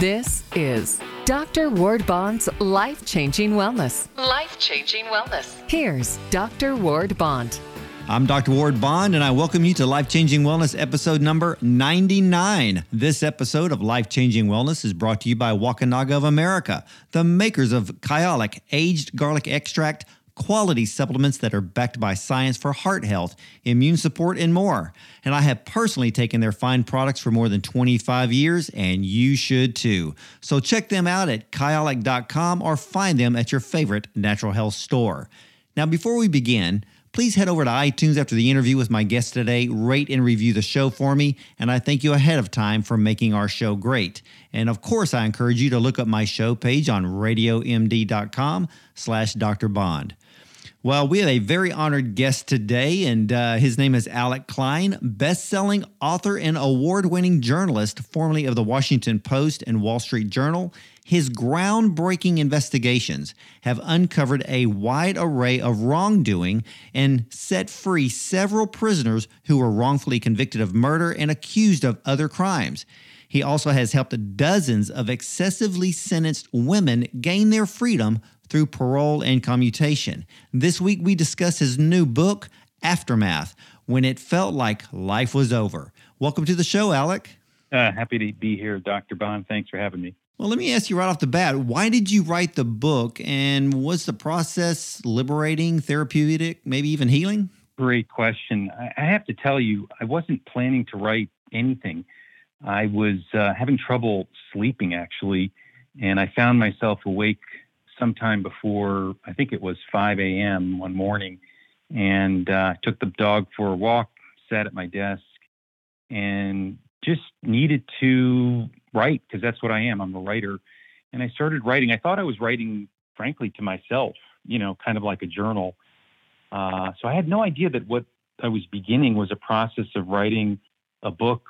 This is Dr. Ward Bond's Life Changing Wellness. Life Changing Wellness. Here's Dr. Ward Bond. I'm Dr. Ward Bond, and I welcome you to Life Changing Wellness episode number 99. This episode of Life Changing Wellness is brought to you by Wakunaga of America, the makers of Kyolic aged garlic extract quality supplements that are backed by science for heart health, immune support, and more. And I have personally taken their fine products for more than 25 years, and you should too. So check them out at kyolic.com or find them at your favorite natural health store. Now, before we begin, please head over to iTunes after the interview with my guest today, rate and review the show for me, and I thank you ahead of time for making our show great. And of course, I encourage you to look up my show page on radiomd.com slash Dr. Bond. Well, we have a very honored guest today, and uh, his name is Alec Klein, best-selling author and award-winning journalist, formerly of the Washington Post and Wall Street Journal. His groundbreaking investigations have uncovered a wide array of wrongdoing and set free several prisoners who were wrongfully convicted of murder and accused of other crimes. He also has helped dozens of excessively sentenced women gain their freedom through parole and commutation. This week, we discuss his new book, Aftermath When It Felt Like Life Was Over. Welcome to the show, Alec. Uh, happy to be here, Dr. Bond. Thanks for having me. Well, let me ask you right off the bat why did you write the book, and was the process liberating, therapeutic, maybe even healing? Great question. I have to tell you, I wasn't planning to write anything. I was uh, having trouble sleeping, actually, and I found myself awake sometime before, I think it was 5 a.m. one morning, and uh, took the dog for a walk, sat at my desk, and just needed to write because that's what I am. I'm a writer. And I started writing. I thought I was writing, frankly, to myself, you know, kind of like a journal. Uh, so I had no idea that what I was beginning was a process of writing a book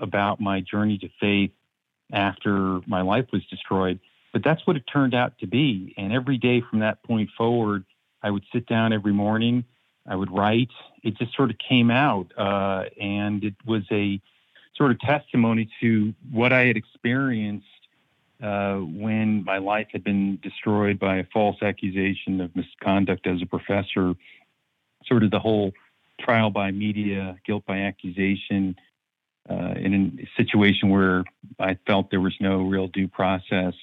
about my journey to faith after my life was destroyed. But that's what it turned out to be. And every day from that point forward, I would sit down every morning, I would write. It just sort of came out. Uh, and it was a sort of testimony to what I had experienced uh, when my life had been destroyed by a false accusation of misconduct as a professor, sort of the whole trial by media, guilt by accusation, uh, in a situation where I felt there was no real due process.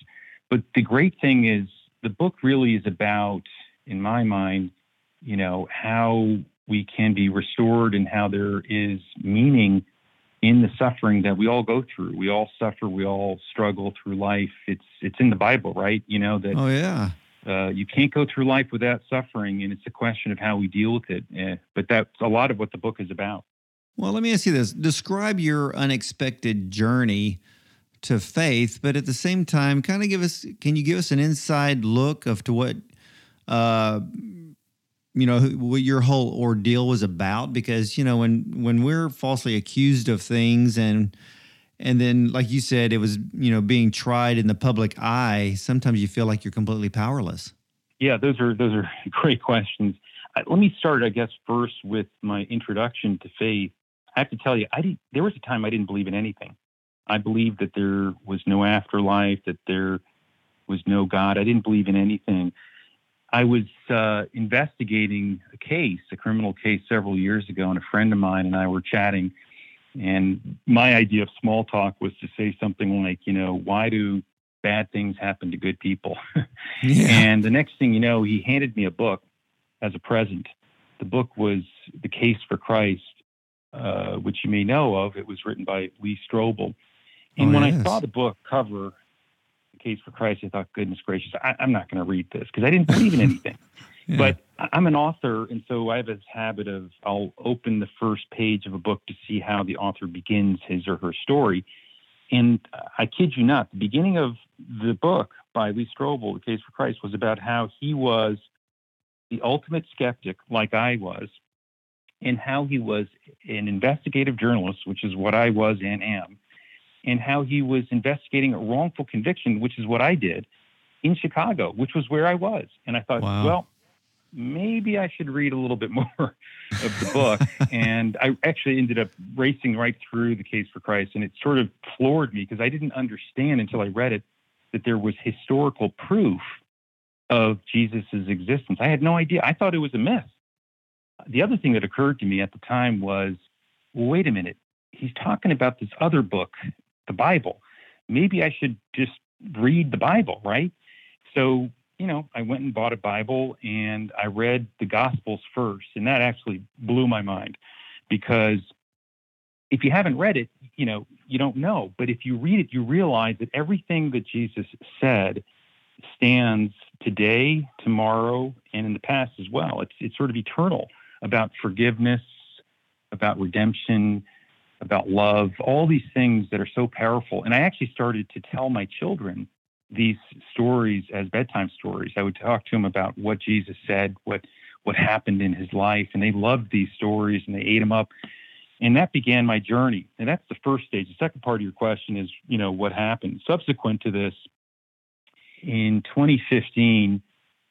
But the great thing is, the book really is about, in my mind, you know, how we can be restored and how there is meaning in the suffering that we all go through. We all suffer. We all struggle through life. It's it's in the Bible, right? You know that. Oh yeah. Uh, you can't go through life without suffering, and it's a question of how we deal with it. Uh, but that's a lot of what the book is about. Well, let me ask you this: Describe your unexpected journey to faith, but at the same time, kind of give us can you give us an inside look of to what uh, you know what your whole ordeal was about? Because you know when when we're falsely accused of things and and then like you said it was you know being tried in the public eye sometimes you feel like you're completely powerless. Yeah those are those are great questions. Uh, let me start i guess first with my introduction to faith. I have to tell you i didn't there was a time i didn't believe in anything I believed that there was no afterlife, that there was no God. I didn't believe in anything. I was uh, investigating a case, a criminal case, several years ago, and a friend of mine and I were chatting. And my idea of small talk was to say something like, you know, why do bad things happen to good people? yeah. And the next thing you know, he handed me a book as a present. The book was The Case for Christ, uh, which you may know of. It was written by Lee Strobel. Oh, and oh, when. I saw the book cover, The Case for Christ, I thought, goodness gracious, I, am not going to read this because I didn't believe in anything. yeah. But I'm an author, and so I have this habit of I'll open the first page of a book to see how the author begins his or her story. And I kid you not, the beginning of the book by Lee Strobel, The Case for Christ, was about how he was the ultimate skeptic, like I was, and how he was an investigative journalist, which is what I was and am, and how he was investigating a wrongful conviction, which is what I did in Chicago, which was where I was. And I thought, wow. well, maybe I should read a little bit more of the book. and I actually ended up racing right through the Case for Christ, and it sort of floored me because I didn't understand until I read it that there was historical proof of Jesus's existence. I had no idea. I thought it was a myth. The other thing that occurred to me at the time was, well, wait a minute. He's talking about this other book, the Bible. Maybe I should just read the Bible, right? So you know, I went and bought a Bible and I read the Gospels first. And that actually blew my mind because if you haven't read it, you know, you don't know. But if you read it, you realize that everything that Jesus said stands today, tomorrow, and in the past as well. It's, it's sort of eternal about forgiveness, about redemption, about love, all these things that are so powerful. And I actually started to tell my children these stories as bedtime stories. I would talk to them about what Jesus said, what what happened in his life, and they loved these stories and they ate them up. And that began my journey. And that's the first stage. The second part of your question is, you know, what happened subsequent to this. In 2015,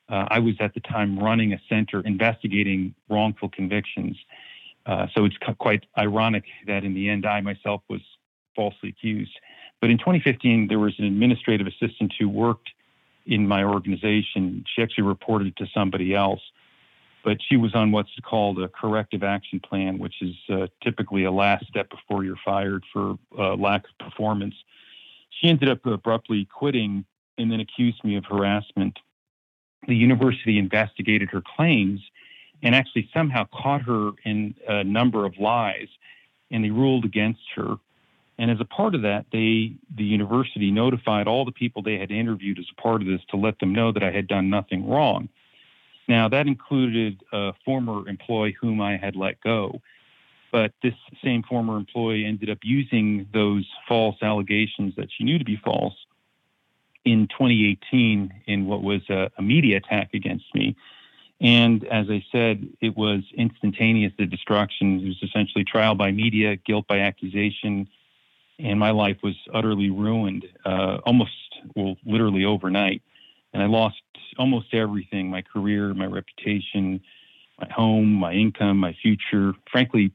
uh, I was at the time running a center investigating wrongful convictions. Uh, so it's quite ironic that in the end, I myself was falsely accused. But in 2015, there was an administrative assistant who worked in my organization. She actually reported to somebody else, but she was on what's called a corrective action plan, which is uh, typically a last step before you're fired for uh, lack of performance. She ended up abruptly quitting and then accused me of harassment. The university investigated her claims and actually somehow caught her in a number of lies, and they ruled against her. And as a part of that, they, the university notified all the people they had interviewed as a part of this to let them know that I had done nothing wrong. Now, that included a former employee whom I had let go. But this same former employee ended up using those false allegations that she knew to be false in 2018 in what was a, a media attack against me. And as I said, it was instantaneous, the destruction. It was essentially trial by media, guilt by accusation, and my life was utterly ruined, uh, almost well, literally overnight. And I lost almost everything: my career, my reputation, my home, my income, my future. Frankly,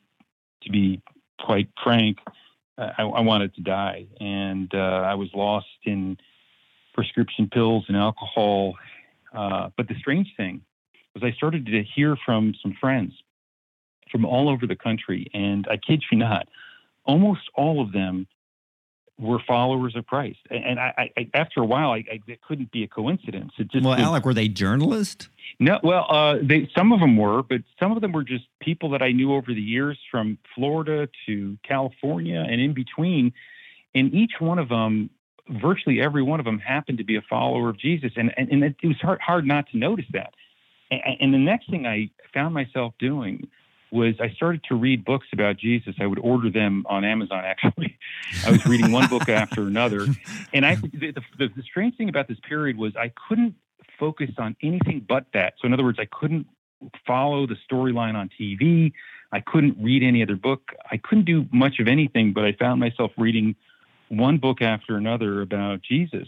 to be quite frank, I, I wanted to die, and uh, I was lost in prescription pills and alcohol. Uh, but the strange thing I started to hear from some friends from all over the country, and I kid you not, almost all of them were followers of Christ. And I, I after a while, I, I, it couldn't be a coincidence. It just well, was, Alec, were they journalists? No, well, uh, they some of them were, but some of them were just people that I knew over the years from Florida to California and in between. And each one of them, virtually every one of them, happened to be a follower of Jesus, and and, and it was hard hard not to notice that. And, the next thing I found myself doing was I started to read books about Jesus. I would order them on Amazon. Actually, I was reading one book after another, and I the, the, the strange thing about this period was I couldn't focus on anything but that. So in other words, I couldn't follow the storyline on TV. I couldn't read any other book. I couldn't do much of anything, but I found myself reading one book after another about Jesus.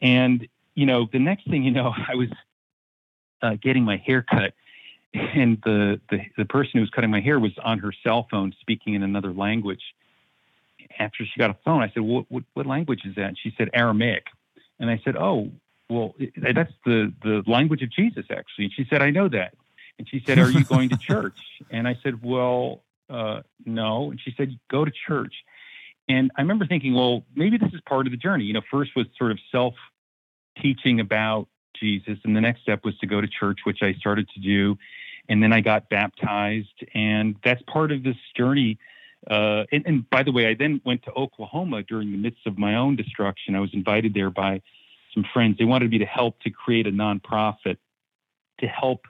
And you know, the next thing you know, I was uh, getting my hair cut and the, the the person who was cutting my hair was on her cell phone speaking in another language. After she got a phone, I said, "What what, what language is that?" And she said Aramaic, and I said, "Oh, well, that's the the language of Jesus, actually." And she said, "I know that." And she said, "Are you going to church?" And I said, "Well, uh, no." And she said, "Go to church." And I remember thinking, well, maybe this is part of the journey. You know, first was sort of self teaching about Jesus, and the next step was to go to church, which I started to do and then I got baptized, and that's part of this journey. Uh, and, and, by the way, I then went to Oklahoma during the midst of my own destruction. I was invited there by some friends. They wanted me to help to create a nonprofit to help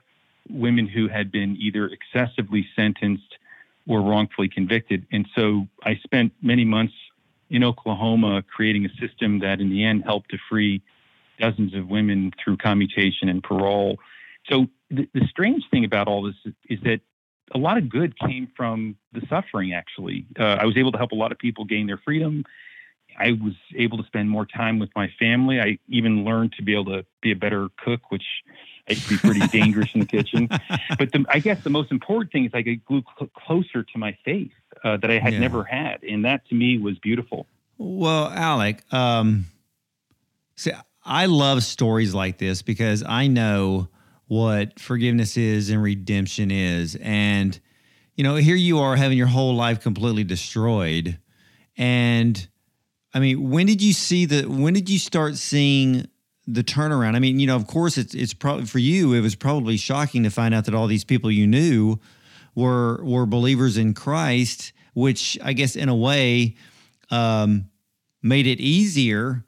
women who had been either excessively sentenced or wrongfully convicted. And so I spent many months in Oklahoma creating a system that in the end helped to free dozens of women through commutation and parole. So the, the strange thing about all this is, is, that a lot of good came from the suffering. Actually, uh, I was able to help a lot of people gain their freedom, I was able to spend more time with my family. I even learned to be able to be a better cook, which I used to be pretty dangerous in the kitchen. But the, I guess the most important thing is I get cl- closer to my faith uh, that I had yeah. never had, and that to me was beautiful. Well, Alec, um, see, I love stories like this because I know what forgiveness is and redemption is, and you know, here you are having your whole life completely destroyed, and I mean, when did you see the? When did you start seeing the turnaround? I mean, you know, of course, it's it's probably for you. It was probably shocking to find out that all these people you knew were were believers in Christ, which I guess in a way um, made it easier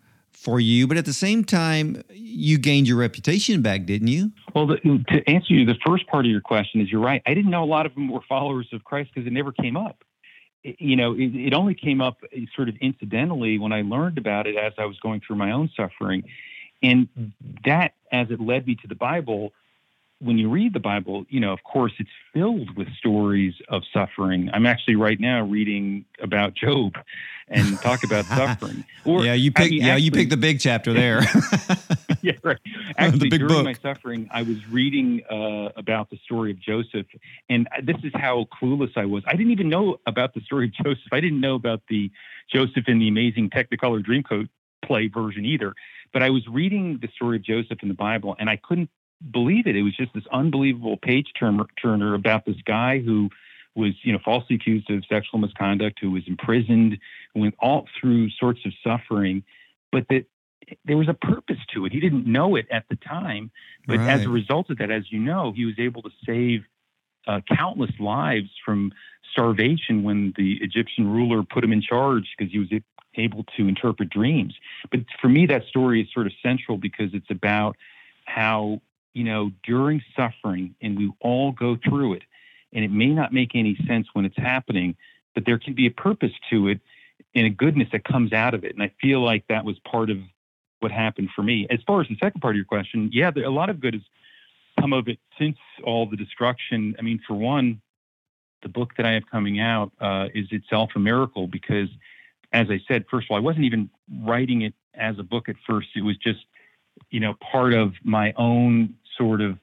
for you. But at the same time, you gained your reputation back, didn't you? Well, the, to answer you, the first part of your question is you're right. I didn't know a lot of them were followers of Christ because it never came up you know, it, it, only came up eh, sort of incidentally when I learned about it as I was going through my own suffering. And that, as it led me to the Bible, when you read the Bible, you know, of course, it's filled with stories of suffering. I'm actually right now reading about Job and talk about suffering. Or, yeah, you pick. I mean, yeah, actually, you pick the big chapter there. yeah, right. Actually, during book. my suffering, I was reading uh, about the story of Joseph, and this is how clueless I was. I didn't even know about the story of Joseph. I didn't know about the Joseph in the Amazing Technicolor Dreamcoat play version either. But I was reading the story of Joseph in the Bible, and I couldn't believe it. It was just this unbelievable page turner about this guy who was, you know, falsely accused of sexual misconduct, who was imprisoned, who went all through sorts of suffering, but that there was a purpose to it. He didn't know it at the time, but right. as a result of that, as you know, he was able to save uh, countless lives from starvation when the Egyptian ruler put him in charge because he was able to interpret dreams. But for me, that story is sort of central because it's about how, you know, during suffering, and we all go through it, and it may not make any sense when it's happening, but there can be a purpose to it and a goodness that comes out of it. And I feel like that was part of what happened for me. As far as the second part of your question, yeah, there, a lot of good has come of it since all the destruction. I mean, for one, the book that I have coming out uh, is itself a miracle because, as I said, first of all, I wasn't even writing it as a book at first. It was just, you know, part of my own sort of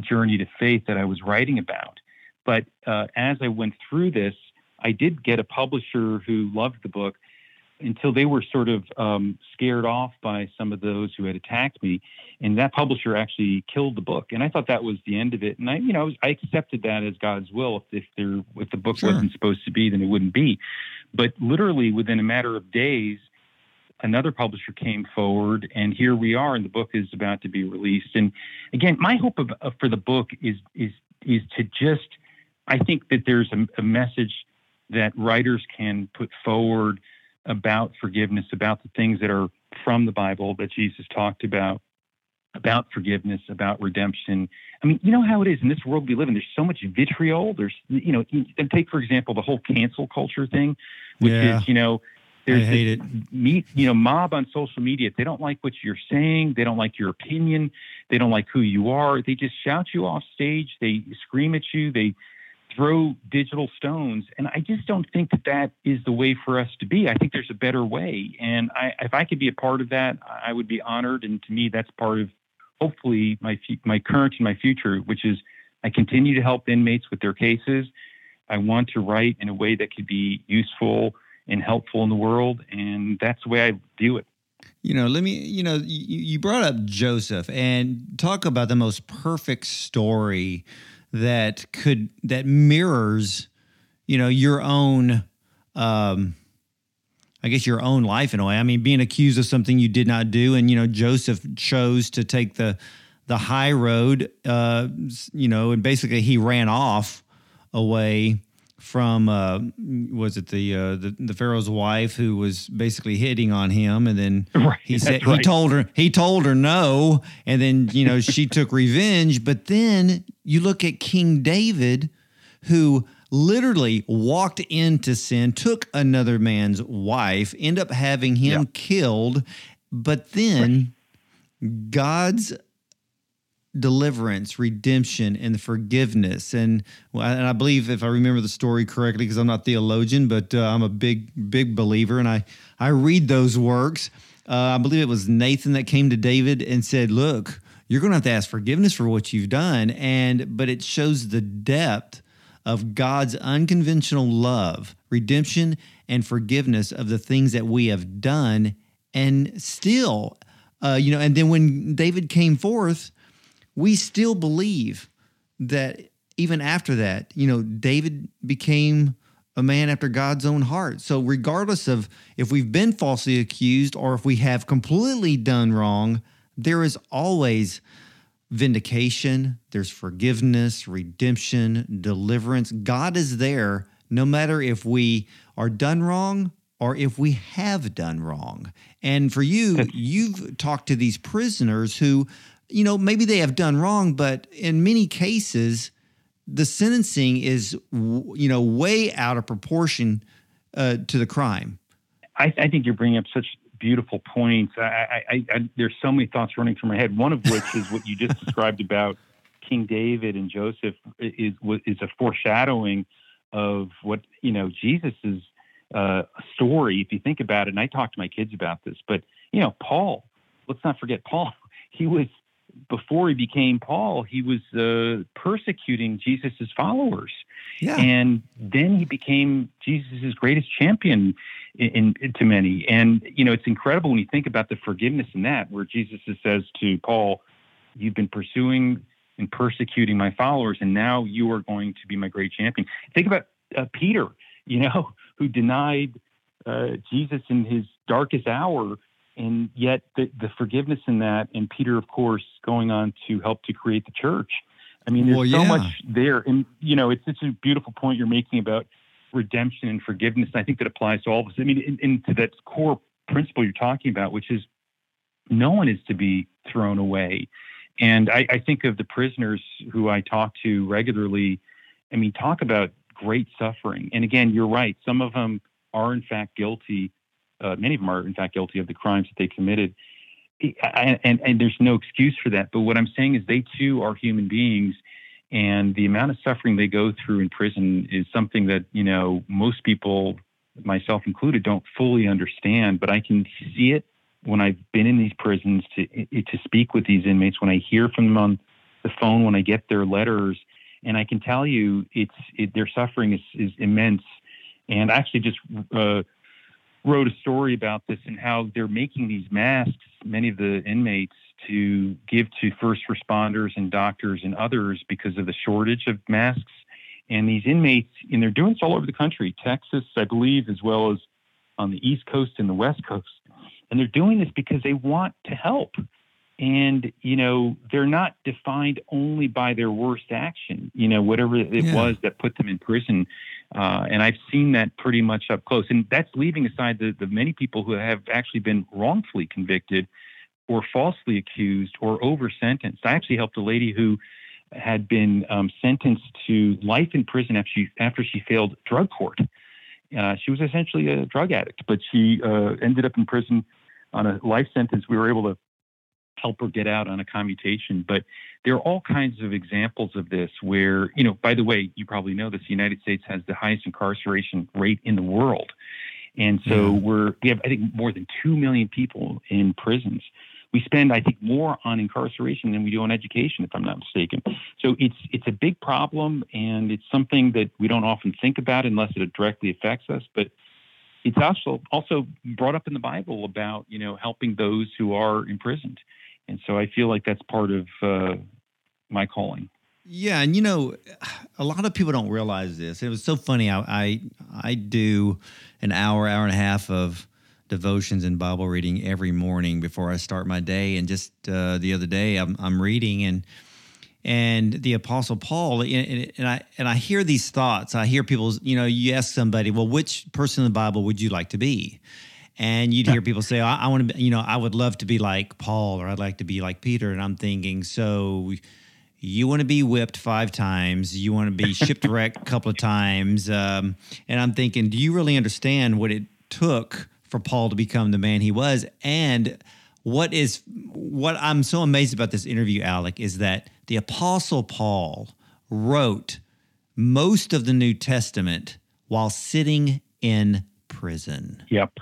journey to faith that I was writing about. But uh, as I went through this, I did get a publisher who loved the book until they were sort of um, scared off by some of those who had attacked me. And that publisher actually killed the book. And I thought that was the end of it. And I, you know, I accepted that as God's will. If, if there, if the book sure. wasn't supposed to be, then it wouldn't be. But literally within a matter of days, another publisher came forward, and here we are, and the book is about to be released. And again, my hope of, uh, for the book is is is to just, I think that there's a, a message that writers can put forward about forgiveness, about the things that are from the Bible that Jesus talked about, about forgiveness, about redemption. I mean, you know how it is in this world we live in. There's so much vitriol. There's, you know, and take for example the whole cancel culture thing, which yeah. is, you know, there's I hate it. Meet, you know, mob on social media. They don't like what you're saying. They don't like your opinion. They don't like who you are. They just shout you off stage. They scream at you. They throw digital stones. And I just don't think that that is the way for us to be. I think there's a better way. And I, if I could be a part of that, I would be honored. And to me, that's part of hopefully my my current and my future, which is I continue to help inmates with their cases. I want to write in a way that could be useful and helpful in the world, and that's the way I view it. You know, let me, you know, you, brought up Joseph and talk about the most perfect story that could that mirrors you know your own um I guess your own life in a way. I mean, being accused of something you did not do, and you know, Joseph chose to take the the high road. Uh, you know, and basically he ran off away from uh, was it the, uh, the the Pharaoh's wife who was basically hitting on him, and then right, he said right. he told her he told her no, and then you know she took revenge. But then you look at King David, who literally walked into sin, took another man's wife, end up having him yeah. killed, but then right. God's deliverance, redemption, and forgiveness. And, and I believe, if I remember the story correctly, because I'm not theologian, but uh, I'm a big, big believer, and I, I read those works. Uh, I believe it was Nathan that came to David and said, Look, you're going to have to ask forgiveness for what you've done. And, but it shows the depth of God's unconventional love, redemption, and forgiveness of the things that we have done. And still, uh, you know, and then when David came forth, we still believe that even after that, you know, David became a man after God's own heart. So, regardless of if we've been falsely accused or if we have completely done wrong, there is always vindication, there's forgiveness, redemption, deliverance. God is there no matter if we are done wrong or if we have done wrong. And for you, you've talked to these prisoners who, you know, maybe they have done wrong, but in many cases, the sentencing is you know way out of proportion uh, to the crime. I, I, think you're bringing up such beautiful points. I, I, I, there's so many thoughts running through my head. One of which is what you just described about King David and Joseph is is a foreshadowing of what you know Jesus's uh, story. If you think about it, and I talk to my kids about this, but you know Paul. Let's not forget Paul. He was before he became Paul, he was uh, persecuting Jesus's followers. Yeah. And then he became Jesus's greatest champion in, in, to many. And you know, it's incredible when you think about the forgiveness in that, where Jesus says to Paul, "You've been pursuing and persecuting my followers, and now you are going to be my great champion." Think about uh, Peter, you know, who denied uh, Jesus in his darkest hour and yet the, the forgiveness in that, and Peter, of course, going on to help to create the church. I mean, there's well, yeah. so much there, and you know, it's such a beautiful point you're making about redemption and forgiveness. And I think that applies to all of us. I mean, into that core principle you're talking about, which is no one is to be thrown away. And I, I think of the prisoners who I talk to regularly. I mean, talk about great suffering. And again, you're right. Some of them are in fact guilty uh, many of them are in fact guilty of the crimes that they committed. And, and, and there's no excuse for that. But what I'm saying is they too are human beings. And the amount of suffering they go through in prison is something that, you know, most people, myself included, don't fully understand. But I can see it when I've been in these prisons to to speak with these inmates, when I hear from them on the phone, when I get their letters, and I can tell you, it's it, their suffering is, is immense. And actually just uh, wrote a story about this and how they're making these masks, many of the inmates, to give to first responders and doctors and others because of the shortage of masks. And these inmates, and they're doing this all over the country, Texas, I believe, as well as on the East Coast and the West Coast. And they're doing this because they want to help. And, you know, they're not defined only by their worst action, you know, whatever it yeah. was that put them in prison. Uh, and I've seen that pretty much up close. And that's leaving aside the, the many people who have actually been wrongfully convicted or falsely accused or over sentenced. I actually helped a lady who had been um, sentenced to life in prison after she, after she failed drug court. Uh, she was essentially a drug addict, but she uh, ended up in prison on a life sentence. We were able to help her get out on a commutation. But there are all kinds of examples of this where, you know, by the way, you probably know this, the United States has the highest incarceration rate in the world. And so yeah. we're, we have, I think, more than 2 million people in prisons. We spend, I think, more on incarceration than we do on education, if I'm not mistaken. So it's it's a big problem, and it's something that we don't often think about unless it directly affects us. But it's also also brought up in the Bible about you know helping those who are imprisoned and so I feel like that's part of uh, my calling. Yeah, and you know, a lot of people don't realize this. It was so funny. I I, I do an hour, hour and a half of devotions and Bible reading every morning before I start my day. And just uh, the other day, I'm I'm reading and and the Apostle Paul, and, and I and I hear these thoughts. I hear people, you know, you ask somebody, well, which person in the Bible would you like to be? And you'd hear people say, I, I want to, you know, I would love to be like Paul or I'd like to be like Peter. And I'm thinking, so you want to be whipped five times, you want to be shipwrecked a couple of times. Um, and I'm thinking, do you really understand what it took for Paul to become the man he was? And what is what I'm so amazed about this interview, Alec, is that the Apostle Paul wrote most of the New Testament while sitting in prison. Yep.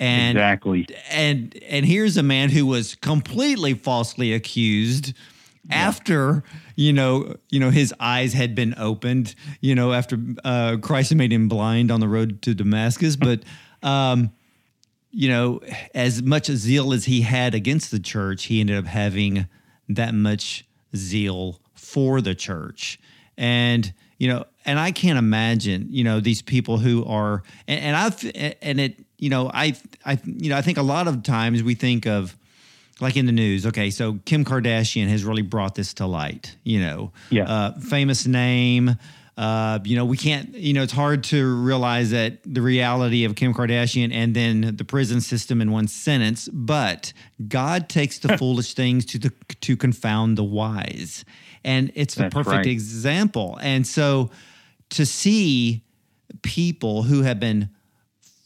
And exactly. And and here's a man who was completely falsely accused yeah. after you know you know his eyes had been opened. You know after uh, Christ made him blind on the road to Damascus, but. Um, you know, as much zeal as he had against the church, he ended up having that much zeal for the church. And, you know, and I can't imagine, you know, these people who are, and, and I've, and it, you know, I, I, you know, I think a lot of times we think of, like in the news, okay, so Kim Kardashian has really brought this to light, you know, yeah, uh, famous name, uh, you know, we can't, you know, it's hard to realize that the reality of Kim Kardashian and then the prison system in one sentence, but God takes the foolish things to the to confound the wise. And it's the That's perfect right. example. And so to see people who have been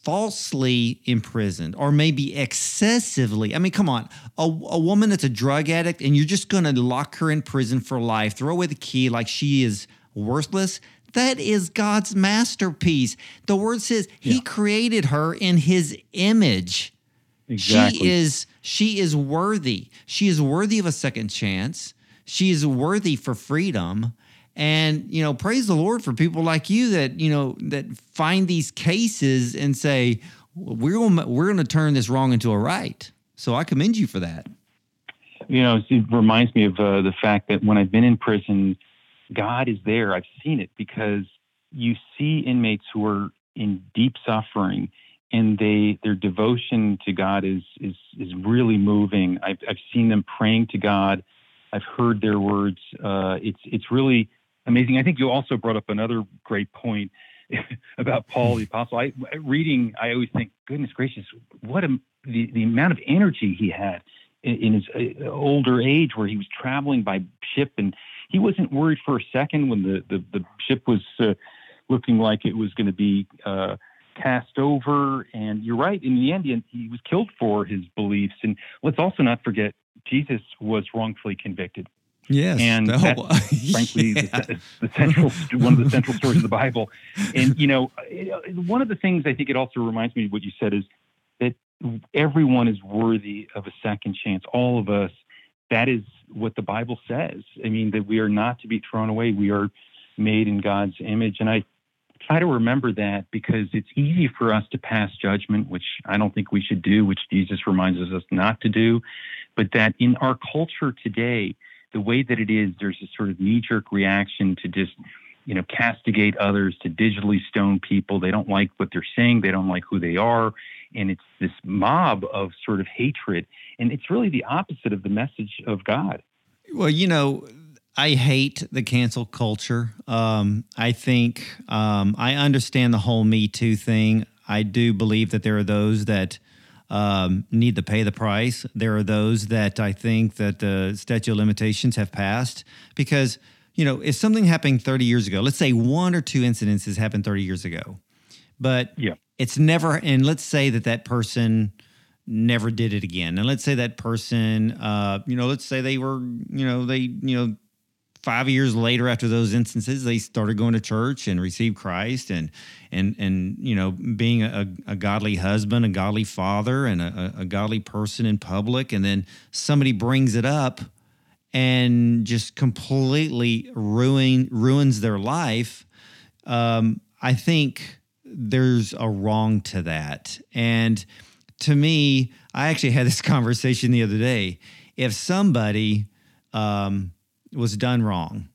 falsely imprisoned or maybe excessively. I mean, come on, a, a woman that's a drug addict and you're just going to lock her in prison for life, throw away the key like she is worthless. That is God's masterpiece. The word says Yeah. he created her in his image. Exactly. She is she is worthy. She is worthy of a second chance. She is worthy for freedom. And you know, praise the Lord for people like you that you know that find these cases and say we're going we're going to turn this wrong into a right. So I commend you for that. you know, it reminds me of uh, the fact that when I've been in prison, God is there. I've seen it because you see inmates who are in deep suffering, and they their devotion to God is is is really moving. I've I've seen them praying to God. I've heard their words. Uh, it's it's really amazing. I think you also brought up another great point about Paul the apostle. I reading, I always think, goodness gracious, what a the, the amount of energy he had in, in his uh, older age, where he was traveling by ship, and he wasn't worried for a second when the the, the ship was uh, looking like it was going to be. Uh, cast over and you're right in the end he- he was killed for his beliefs and let's also not forget jesus was wrongfully convicted Yes, And No. that's frankly Yeah. the, the central one of the central stories of the Bible. And you know, one of the things I think it also reminds me of what you said is that everyone is worthy of a second chance. All of us. That is what the Bible says. I mean that we are not to be thrown away. We are made in God's image, and I try to remember that because it's easy for us to pass judgment, which I don't think we should do, which Jesus reminds us not to do. But that in our culture today, the way that it is, there's a sort of knee jerk reaction to just, you know, castigate others, to digitally stone people. They don't like what they're saying, they don't like who they are. And it's this mob of sort of hatred. And it's really the opposite of the message of God. Well, you know, I hate the cancel culture. Um, I think um, I understand the whole Me Too thing. I do believe that there are those that um, need to pay the price. There are those that I think that the statute of limitations have passed because, you know, if something happened 30 years ago, let's say one or two incidences happened 30 years ago, but Yeah. it's never, and let's say that that person never did it again. And let's say that person, uh, you know, let's say they were, you know, they, you know, five years later after those instances, they started going to church and received Christ and and and you know being a, a godly husband, a godly father, and a, a godly person in public, and then somebody brings it up and just completely ruin ruins their life. Um, I think there's a wrong to that, and to me, I actually had this conversation the other day. If somebody um, was done wrong,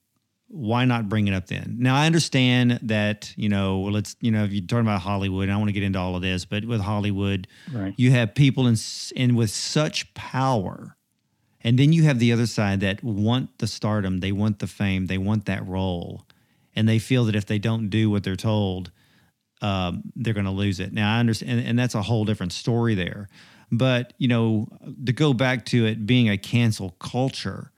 why not bring it up then? Now I understand that you know, well, let's you know, if you're talking about Hollywood, and I want to get into all of this, but with Hollywood, Right. you have people in s- in with such power, and then you have the other side that want the stardom, they want the fame, they want that role, and they feel that if they don't do what they're told, um, they're going to lose it. Now I understand, and, and that's a whole different story there. But you know, to go back to it being a cancel culture,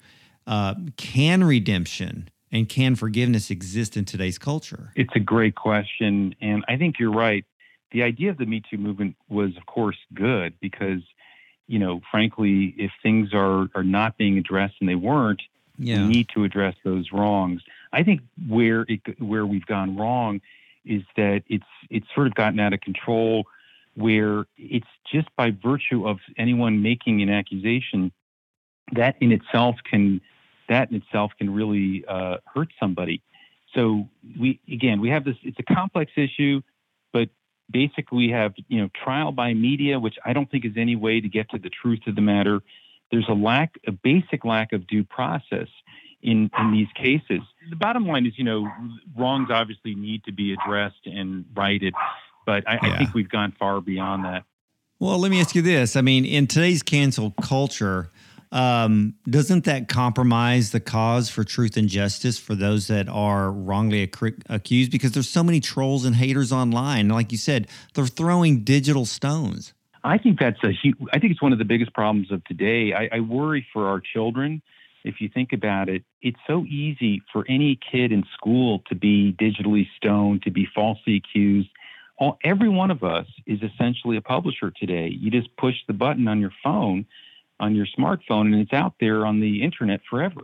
uh, can redemption and can forgiveness exist in today's culture? It's a great question. And I think you're right. The idea of the Me Too movement was, of course, good because you know, frankly, if things are are not being addressed and they weren't, yeah. we need to address those wrongs. I think where it where we've gone wrong is that it's it's sort of gotten out of control where it's just by virtue of anyone making an accusation that in itself can that in itself can really uh, hurt somebody. So we again we have this. It's a complex issue, but basically we have you know trial by media, which I don't think is any way to get to the truth of the matter. There's a lack, a basic lack of due process in in these cases. The bottom line is, you know, wrongs obviously need to be addressed and righted, but I, yeah. I think we've gone far beyond that. Well, let me ask you this. I mean, in today's cancel culture, um, doesn't that compromise the cause for truth and justice for those that are wrongly ac- accused? Because there's so many trolls and haters online. Like you said, they're throwing digital stones. I think that's a huge, I think it's one of the biggest problems of today. I, I worry for our children. If you think about it, it's so easy for any kid in school to be digitally stoned, to be falsely accused. All, every one of us is essentially a publisher today. You just push the button on your phone, on your smartphone, and it's out there on the internet forever.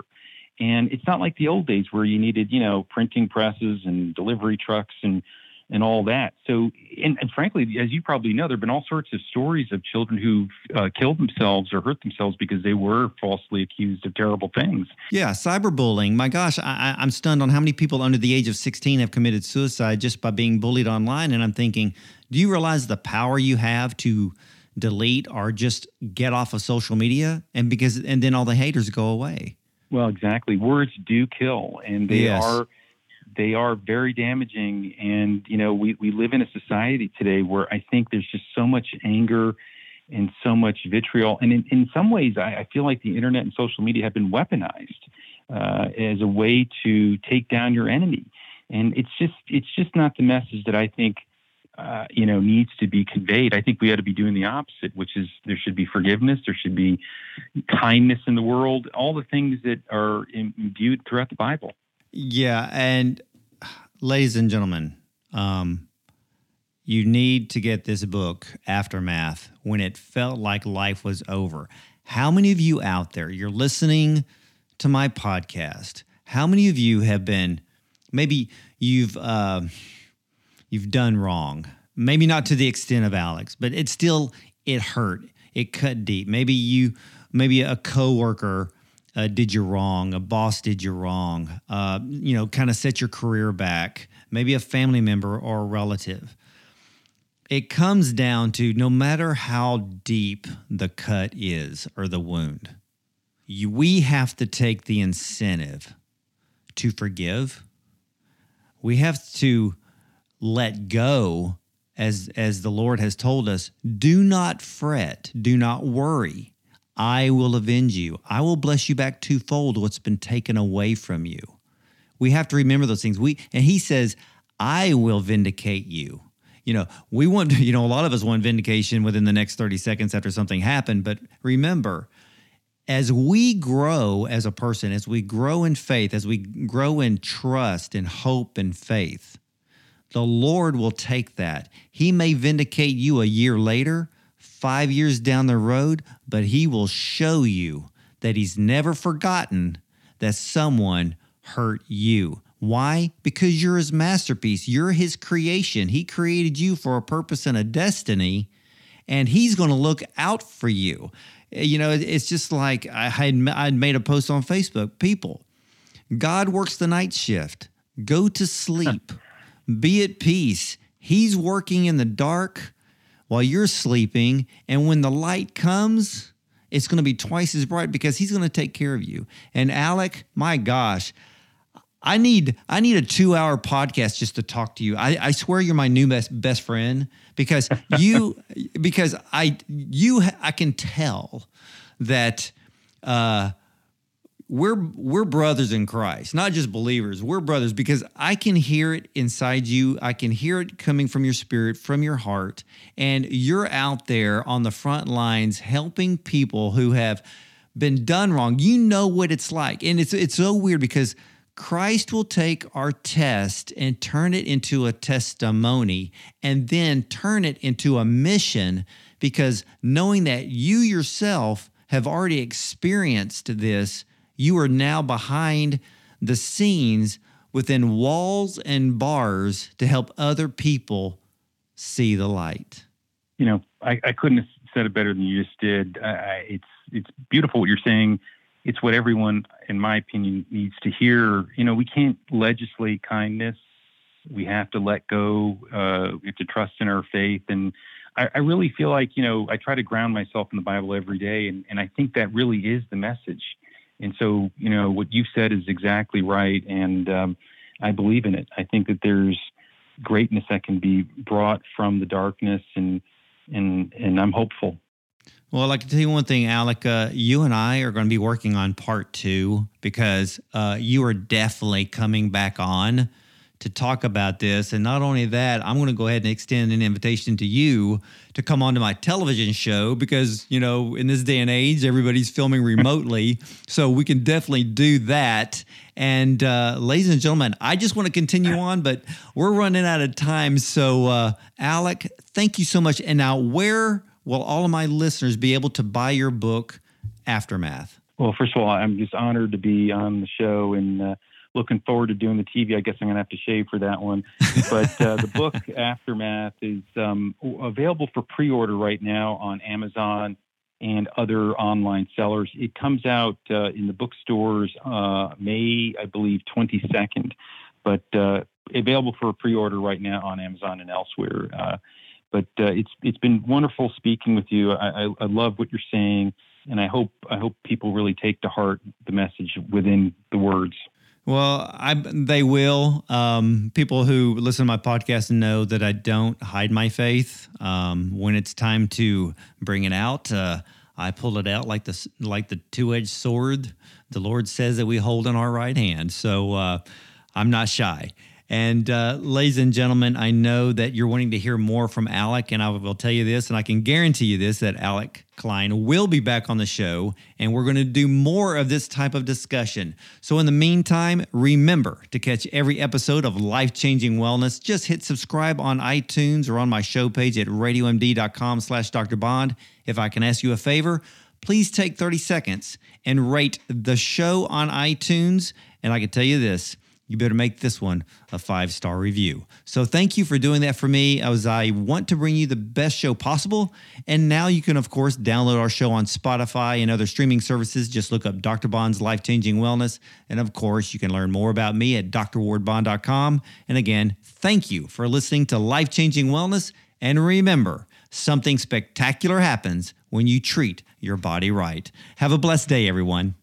And it's not like the old days where you needed, you know, printing presses and delivery trucks and and all that. So, and, and, frankly, as you probably know, there have been all sorts of stories of children who uh, killed themselves or hurt themselves because they were falsely accused of terrible things. Yeah, cyberbullying. My gosh, I, I'm stunned on how many people under the age of 16 have committed suicide just by being bullied online. And I'm thinking, do you realize the power you have to delete or just get off of social media? And because, and then all the haters go away. Well, exactly. Words do kill, and they yes. are they are very damaging. And, you know, we, we live in a society today where I think there's just so much anger and so much vitriol. And in, in some ways, I, I feel like the internet and social media have been weaponized uh, as a way to take down your enemy. And it's just it's just not the message that I think uh, you know needs to be conveyed. I think we ought to be doing the opposite, which is there should be forgiveness, there should be kindness in the world, all the things that are imbued throughout the Bible. Yeah, and ladies and gentlemen, um, you need to get this book, Aftermath, when it felt like life was over. How many of you out there, you're listening to my podcast? How many of you have been, maybe you've uh, you've done wrong, maybe not to the extent of Alex, but it still it hurt, it cut deep. Maybe you, maybe a coworker uh, did you wrong, a boss did you wrong, uh, you know, kind of set your career back, maybe a family member or a relative. It comes down to no matter how deep the cut is or the wound, you, we have to take the incentive to forgive. We have to let go as as the Lord has told us, do not fret, do not worry. I will avenge you. I will bless you back twofold what's been taken away from you. We have to remember those things. We and he says, I will vindicate you. You know, we want, you know, a lot of us want vindication within the next 30 seconds after something happened. But remember, as we grow as a person, as we grow in faith, as we grow in trust and hope and faith, the Lord will take that. He may vindicate you a year later, five years down the road, but he will show you that he's never forgotten that someone hurt you. Why? Because you're his masterpiece. You're his creation. He created you for a purpose and a destiny, and he's going to look out for you. You know, it's just like I had I'd made a post on Facebook. People, God works the night shift. Go to sleep. Be at peace. He's working in the dark while you're sleeping. And when the light comes, it's going to be twice as bright because he's going to take care of you. And Alec, my gosh, I need I need a two hour podcast just to talk to you. I, I swear you're my new best best friend because you because I you I can tell that uh, we're we're brothers in Christ, not just believers. We're brothers because I can hear it inside you. I can hear it coming from your spirit, from your heart, and you're out there on the front lines helping people who have been done wrong. You know what it's like. And it's it's so weird because Christ will take our test and turn it into a testimony and then turn it into a mission because knowing that you yourself have already experienced this, you are now behind the scenes within walls and bars to help other people see the light. You know, I, I couldn't have said it better than you just did. It's it's beautiful what you're saying it's what everyone, in my opinion, needs to hear. You know, we can't legislate kindness. We have to let go. Uh, we have to trust in our faith. And I, I, really feel like, you know, I try to ground myself in the Bible every day. And, and I think that really is the message. And so, you know, what you've said is exactly right. And um, I believe in it. I think that there's greatness that can be brought from the darkness. And, and, and I'm hopeful. Well, I can tell you one thing, Alec. Uh, you and I are going to be working on part two because uh, you are definitely coming back on to talk about this. And not only that, I'm going to go ahead and extend an invitation to you to come onto my television show because, you know, in this day and age, everybody's filming remotely. so we can definitely do that. And uh, ladies and gentlemen, I just want to continue on, but we're running out of time. So, uh, Alec, thank you so much. And now, where will all of my listeners be able to buy your book, Aftermath? Well, first of all, I'm just honored to be on the show and uh, looking forward to doing the TV. I guess I'm going to have to shave for that one. But uh, the book, Aftermath, is um, available for pre order right now on Amazon and other online sellers. It comes out uh, in the bookstores uh, May, I believe, 22nd, but uh, available for pre order right now on Amazon and elsewhere. Uh, but uh, it's it's been wonderful speaking with you. I, I, I, love what you're saying, and I hope I hope people really take to heart the message within the words. Well, I they will. Um, people who listen to my podcast know that I don't hide my faith. Um, when it's time to bring it out, uh, I pull it out like the like the two edged sword. The Lord says that we hold in our right hand. So uh, I'm not shy. And uh, ladies and gentlemen, I know that you're wanting to hear more from Alec, and I will tell you this, and I can guarantee you this that Alec Klein will be back on the show, and we're going to do more of this type of discussion. So, in the meantime, remember to catch every episode of Life Changing Wellness. Just hit subscribe on iTunes or on my show page at radiomd.com/slash Dr. Bond. If I can ask you a favor, please take 30 seconds and rate the show on iTunes. And I can tell you this you better make this one a five star review. So, thank you for doing that for me as I want to bring you the best show possible. And now you can, of course, download our show on Spotify and other streaming services. Just look up Dr. Bond's Life Changing Wellness. And of course, you can learn more about me at drwardbond.com. And again, thank you for listening to Life Changing Wellness. And remember, something spectacular happens when you treat your body right. Have a blessed day, everyone.